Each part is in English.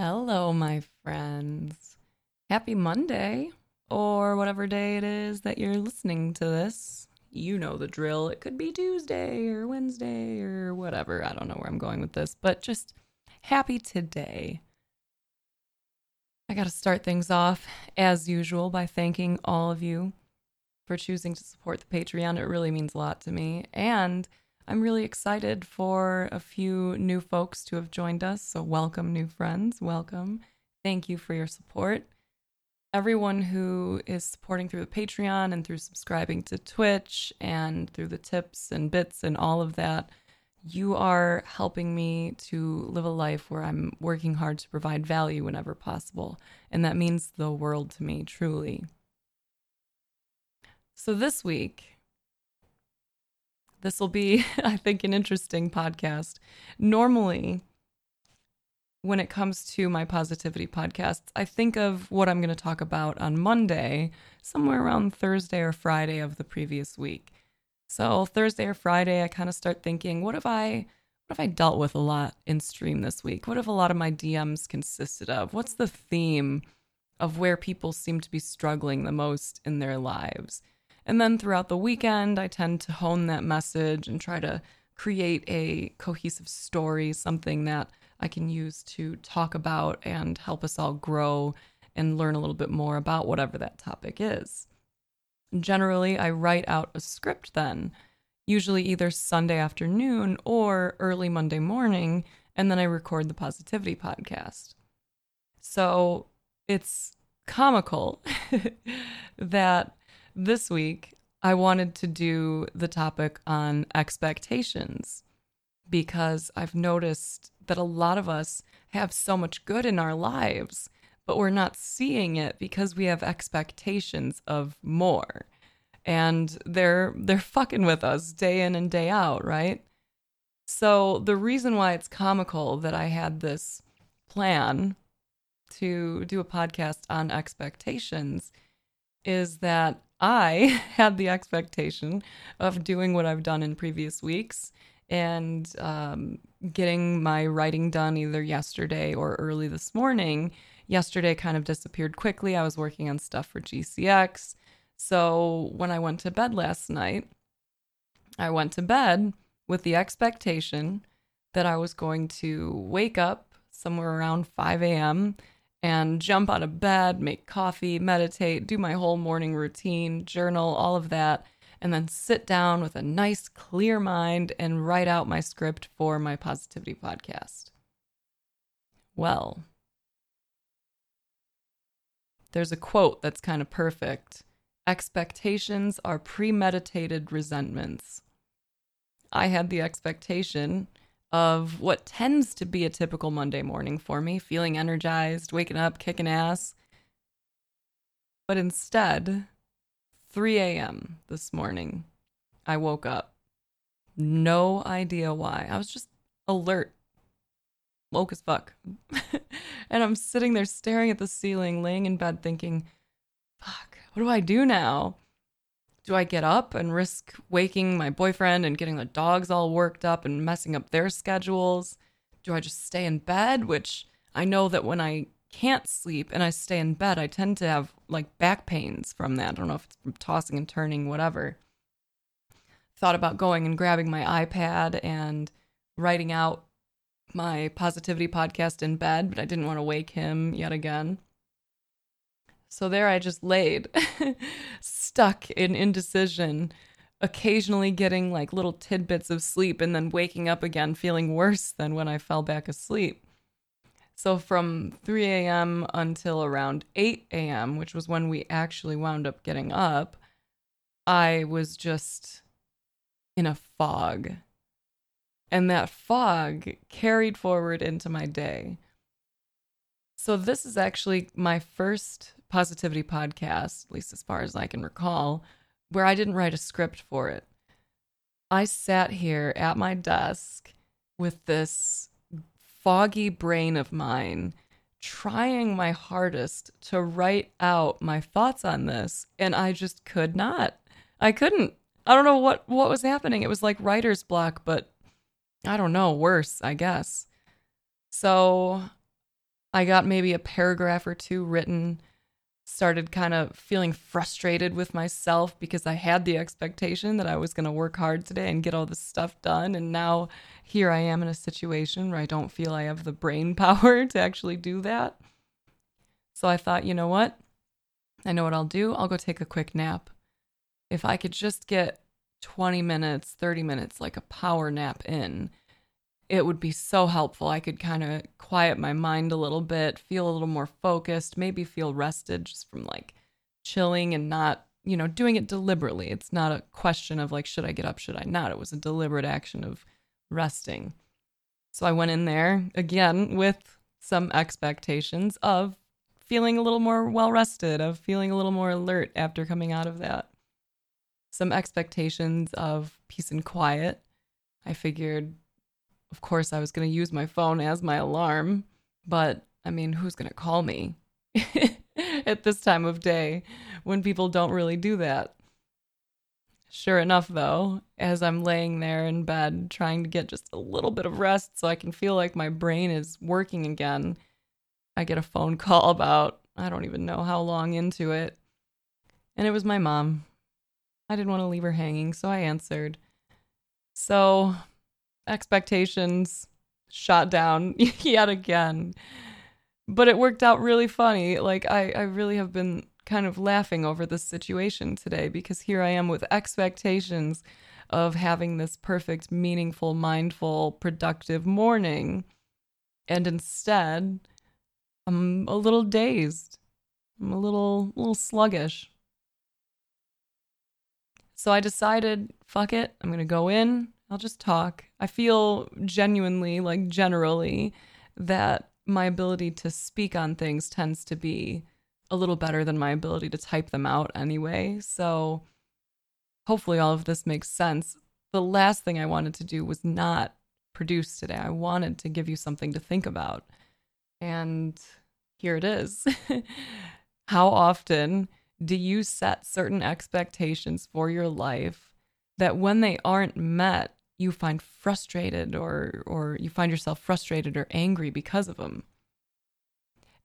Hello, my friends. Happy Monday, or whatever day it is that you're listening to this. You know the drill. It could be Tuesday or Wednesday or whatever. I don't know where I'm going with this, but just happy today. I got to start things off, as usual, by thanking all of you for choosing to support the Patreon. It really means a lot to me. And I'm really excited for a few new folks to have joined us. So, welcome, new friends. Welcome. Thank you for your support. Everyone who is supporting through the Patreon and through subscribing to Twitch and through the tips and bits and all of that, you are helping me to live a life where I'm working hard to provide value whenever possible. And that means the world to me, truly. So, this week, this will be, I think, an interesting podcast. Normally, when it comes to my positivity podcasts, I think of what I'm going to talk about on Monday, somewhere around Thursday or Friday of the previous week. So, Thursday or Friday, I kind of start thinking, what have I what have I dealt with a lot in stream this week? What have a lot of my DMs consisted of? What's the theme of where people seem to be struggling the most in their lives? And then throughout the weekend, I tend to hone that message and try to create a cohesive story, something that I can use to talk about and help us all grow and learn a little bit more about whatever that topic is. Generally, I write out a script then, usually either Sunday afternoon or early Monday morning, and then I record the positivity podcast. So it's comical that this week, I wanted to do the topic on expectations because I've noticed that a lot of us have so much good in our lives, but we're not seeing it because we have expectations of more. And they're they're fucking with us day in and day out, right? So the reason why it's comical that I had this plan to do a podcast on expectations is that I had the expectation of doing what I've done in previous weeks and um, getting my writing done either yesterday or early this morning. Yesterday kind of disappeared quickly. I was working on stuff for GCX. So when I went to bed last night, I went to bed with the expectation that I was going to wake up somewhere around 5 a.m and jump out of bed, make coffee, meditate, do my whole morning routine, journal, all of that, and then sit down with a nice, clear mind and write out my script for my positivity podcast. Well, there's a quote that's kind of perfect expectations are premeditated resentments. I had the expectation of what tends to be a typical Monday morning for me, feeling energized, waking up, kicking ass. But instead, 3 a.m. this morning, I woke up. No idea why. I was just alert, woke as fuck. and I'm sitting there staring at the ceiling, laying in bed thinking, fuck, what do I do now? Do I get up and risk waking my boyfriend and getting the dogs all worked up and messing up their schedules? Do I just stay in bed? Which I know that when I can't sleep and I stay in bed, I tend to have like back pains from that. I don't know if it's from tossing and turning, whatever. Thought about going and grabbing my iPad and writing out my positivity podcast in bed, but I didn't want to wake him yet again. So there I just laid, stuck in indecision, occasionally getting like little tidbits of sleep and then waking up again feeling worse than when I fell back asleep. So from 3 a.m. until around 8 a.m., which was when we actually wound up getting up, I was just in a fog. And that fog carried forward into my day. So, this is actually my first positivity podcast, at least as far as I can recall, where I didn't write a script for it. I sat here at my desk with this foggy brain of mine, trying my hardest to write out my thoughts on this, and I just could not. I couldn't. I don't know what what was happening. It was like writer's block, but I don't know, worse, I guess. So I got maybe a paragraph or two written, started kind of feeling frustrated with myself because I had the expectation that I was going to work hard today and get all this stuff done. And now here I am in a situation where I don't feel I have the brain power to actually do that. So I thought, you know what? I know what I'll do. I'll go take a quick nap. If I could just get 20 minutes, 30 minutes, like a power nap in, it would be so helpful. I could kind of quiet my mind a little bit, feel a little more focused, maybe feel rested just from like chilling and not, you know, doing it deliberately. It's not a question of like, should I get up, should I not? It was a deliberate action of resting. So I went in there again with some expectations of feeling a little more well rested, of feeling a little more alert after coming out of that. Some expectations of peace and quiet. I figured of course, I was going to use my phone as my alarm, but I mean, who's going to call me at this time of day when people don't really do that? Sure enough, though, as I'm laying there in bed trying to get just a little bit of rest so I can feel like my brain is working again, I get a phone call about, I don't even know how long into it. And it was my mom. I didn't want to leave her hanging, so I answered. So expectations shot down yet again. But it worked out really funny. Like I, I really have been kind of laughing over this situation today because here I am with expectations of having this perfect, meaningful, mindful, productive morning. And instead, I'm a little dazed. I'm a little little sluggish. So I decided, fuck it, I'm going to go in, I'll just talk. I feel genuinely, like generally, that my ability to speak on things tends to be a little better than my ability to type them out anyway. So hopefully all of this makes sense. The last thing I wanted to do was not produce today. I wanted to give you something to think about. And here it is. How often do you set certain expectations for your life that when they aren't met, you find frustrated or or you find yourself frustrated or angry because of them.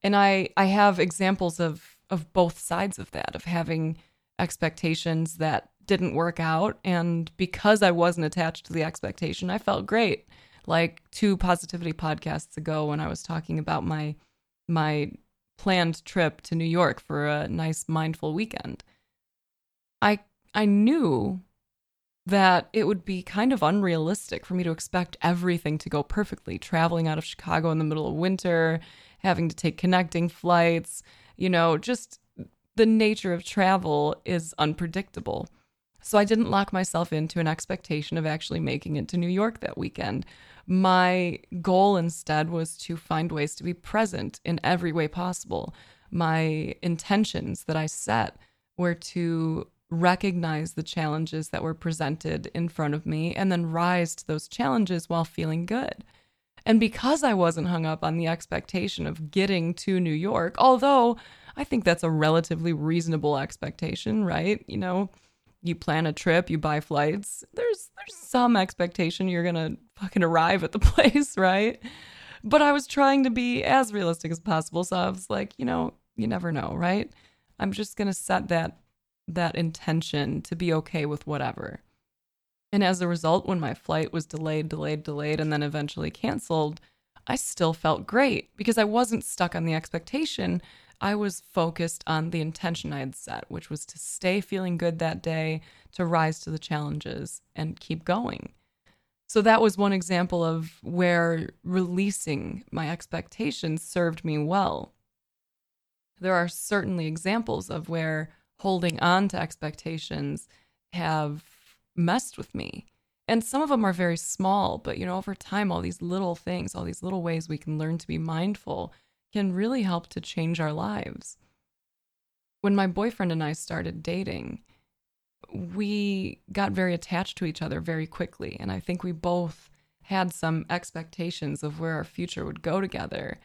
And I I have examples of of both sides of that of having expectations that didn't work out and because I wasn't attached to the expectation, I felt great. Like two positivity podcasts ago when I was talking about my my planned trip to New York for a nice mindful weekend. I I knew that it would be kind of unrealistic for me to expect everything to go perfectly. Traveling out of Chicago in the middle of winter, having to take connecting flights, you know, just the nature of travel is unpredictable. So I didn't lock myself into an expectation of actually making it to New York that weekend. My goal instead was to find ways to be present in every way possible. My intentions that I set were to recognize the challenges that were presented in front of me and then rise to those challenges while feeling good. And because I wasn't hung up on the expectation of getting to New York, although I think that's a relatively reasonable expectation, right? You know, you plan a trip, you buy flights, there's there's some expectation you're going to fucking arrive at the place, right? But I was trying to be as realistic as possible, so I was like, you know, you never know, right? I'm just going to set that that intention to be okay with whatever. And as a result, when my flight was delayed, delayed, delayed, and then eventually canceled, I still felt great because I wasn't stuck on the expectation. I was focused on the intention I had set, which was to stay feeling good that day, to rise to the challenges, and keep going. So that was one example of where releasing my expectations served me well. There are certainly examples of where holding on to expectations have messed with me. And some of them are very small, but you know, over time, all these little things, all these little ways we can learn to be mindful can really help to change our lives. When my boyfriend and I started dating, we got very attached to each other very quickly. And I think we both had some expectations of where our future would go together.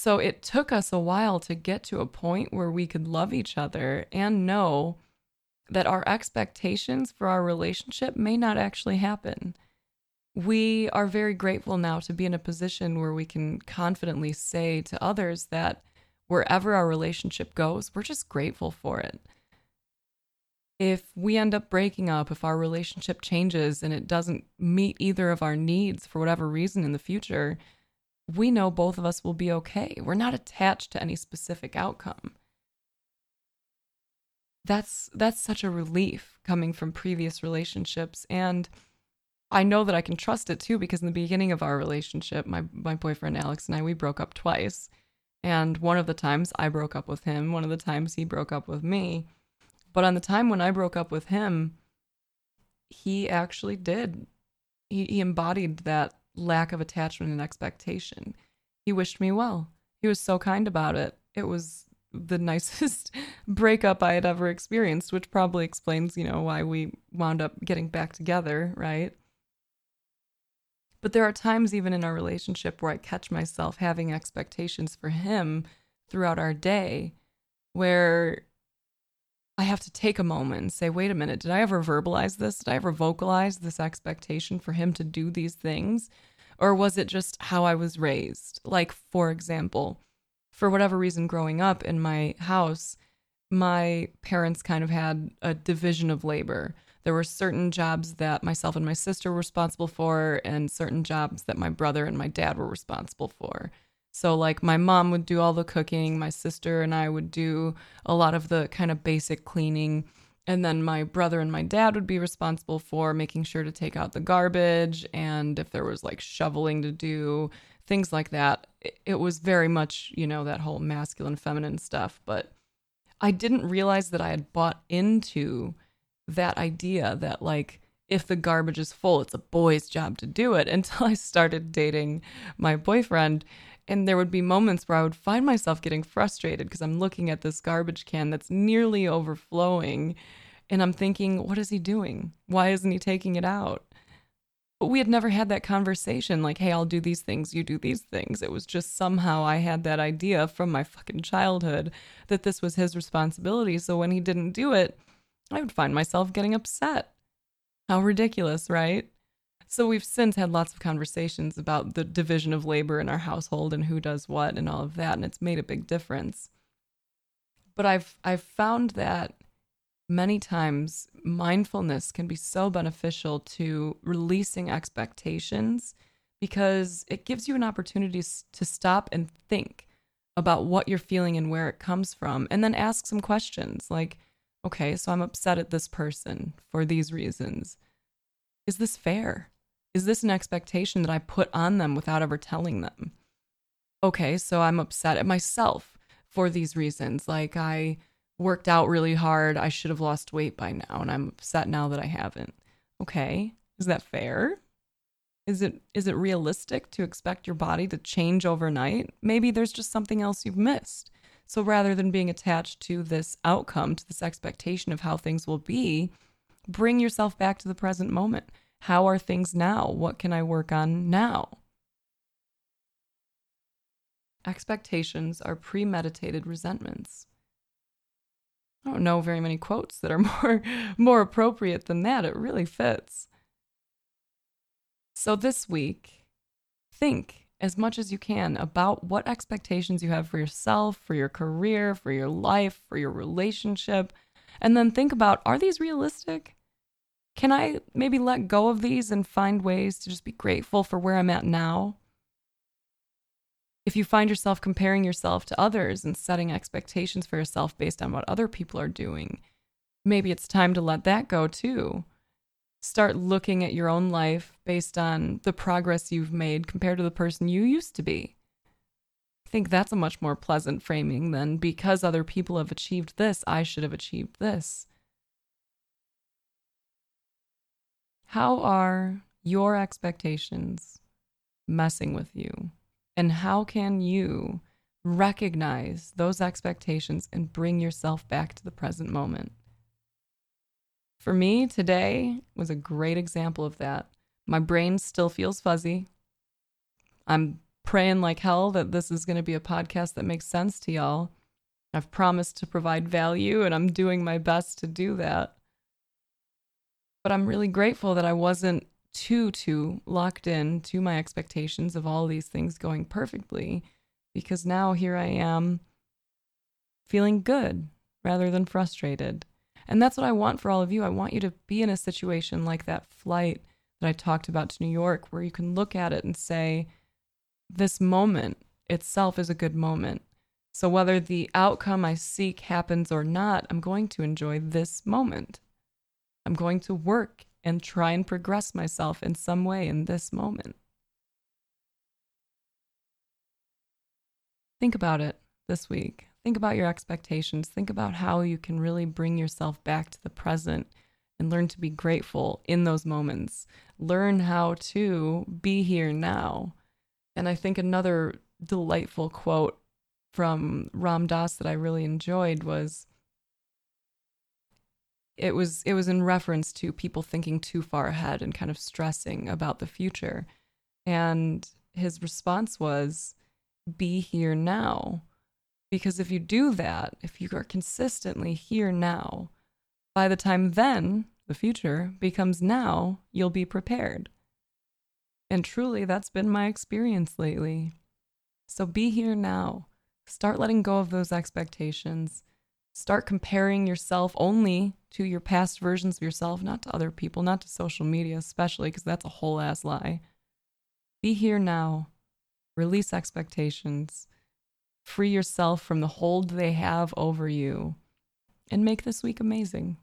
So it took us a while to get to a point where we could love each other and know that our expectations for our relationship may not actually happen. we are very grateful now to be in a position where we can confidently say to others that wherever our relationship goes, we're just grateful for it. If we end up breaking up, if our relationship changes and it doesn't meet either of our needs for whatever reason in the future, we know both of us will be okay. We're not attached to any specific outcome. That's that's such a relief coming from previous relationships and I know that I can trust it too because in the beginning of our relationship, my my boyfriend Alex and I we broke up twice. And one of the times I broke up with him, one of the times he broke up with me. But on the time when I broke up with him, he actually did. He, he embodied that lack of attachment and expectation. He wished me well. He was so kind about it. It was the nicest breakup I had ever experienced, which probably explains, you know, why we wound up getting back together, right? But there are times, even in our relationship, where I catch myself having expectations for him throughout our day where I have to take a moment and say, wait a minute, did I ever verbalize this? Did I ever vocalize this expectation for him to do these things? Or was it just how I was raised? Like, for example, for whatever reason, growing up in my house, my parents kind of had a division of labor there were certain jobs that myself and my sister were responsible for, and certain jobs that my brother and my dad were responsible for. So, like, my mom would do all the cooking, my sister and I would do a lot of the kind of basic cleaning. And then my brother and my dad would be responsible for making sure to take out the garbage and if there was like shoveling to do, things like that. It was very much, you know, that whole masculine, feminine stuff. But I didn't realize that I had bought into that idea that like if the garbage is full, it's a boy's job to do it until I started dating my boyfriend. And there would be moments where I would find myself getting frustrated because I'm looking at this garbage can that's nearly overflowing. And I'm thinking, what is he doing? Why isn't he taking it out? But we had never had that conversation like, hey, I'll do these things, you do these things. It was just somehow I had that idea from my fucking childhood that this was his responsibility. So when he didn't do it, I would find myself getting upset. How ridiculous, right? So we've since had lots of conversations about the division of labor in our household and who does what and all of that, and it's made a big difference. But I've I've found that many times mindfulness can be so beneficial to releasing expectations because it gives you an opportunity to stop and think about what you're feeling and where it comes from and then ask some questions like okay, so I'm upset at this person for these reasons. Is this fair? Is this an expectation that I put on them without ever telling them? Okay, so I'm upset at myself for these reasons. Like I worked out really hard. I should have lost weight by now, and I'm upset now that I haven't. Okay, is that fair? Is it is it realistic to expect your body to change overnight? Maybe there's just something else you've missed. So rather than being attached to this outcome, to this expectation of how things will be, bring yourself back to the present moment. How are things now? What can I work on now? Expectations are premeditated resentments. I don't know very many quotes that are more more appropriate than that. It really fits. So this week, think as much as you can about what expectations you have for yourself, for your career, for your life, for your relationship. And then think about are these realistic? Can I maybe let go of these and find ways to just be grateful for where I'm at now? If you find yourself comparing yourself to others and setting expectations for yourself based on what other people are doing, maybe it's time to let that go too start looking at your own life based on the progress you've made compared to the person you used to be. I think that's a much more pleasant framing than because other people have achieved this, I should have achieved this. How are your expectations messing with you? And how can you recognize those expectations and bring yourself back to the present moment? For me, today was a great example of that. My brain still feels fuzzy. I'm praying like hell that this is going to be a podcast that makes sense to y'all. I've promised to provide value, and I'm doing my best to do that. But I'm really grateful that I wasn't too too locked in to my expectations of all these things going perfectly because now here I am feeling good rather than frustrated. And that's what I want for all of you. I want you to be in a situation like that flight that I talked about to New York where you can look at it and say this moment itself is a good moment. So whether the outcome I seek happens or not, I'm going to enjoy this moment. I'm going to work and try and progress myself in some way in this moment. Think about it this week. Think about your expectations. Think about how you can really bring yourself back to the present and learn to be grateful in those moments. Learn how to be here now. And I think another delightful quote from Ram Dass that I really enjoyed was it was it was in reference to people thinking too far ahead and kind of stressing about the future. And his response was be here now. Because if you do that, if you are consistently here now, by the time then, the future, becomes now, you'll be prepared. And truly, that's been my experience lately. So be here now. Start letting go of those expectations. Start comparing yourself only to your past versions of yourself, not to other people, not to social media, especially, because that's a whole ass lie. Be here now. Release expectations. Free yourself from the hold they have over you. And make this week amazing.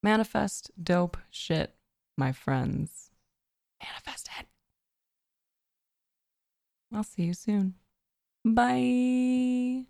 Manifest dope shit, my friends. Manifest it. I'll see you soon. Bye.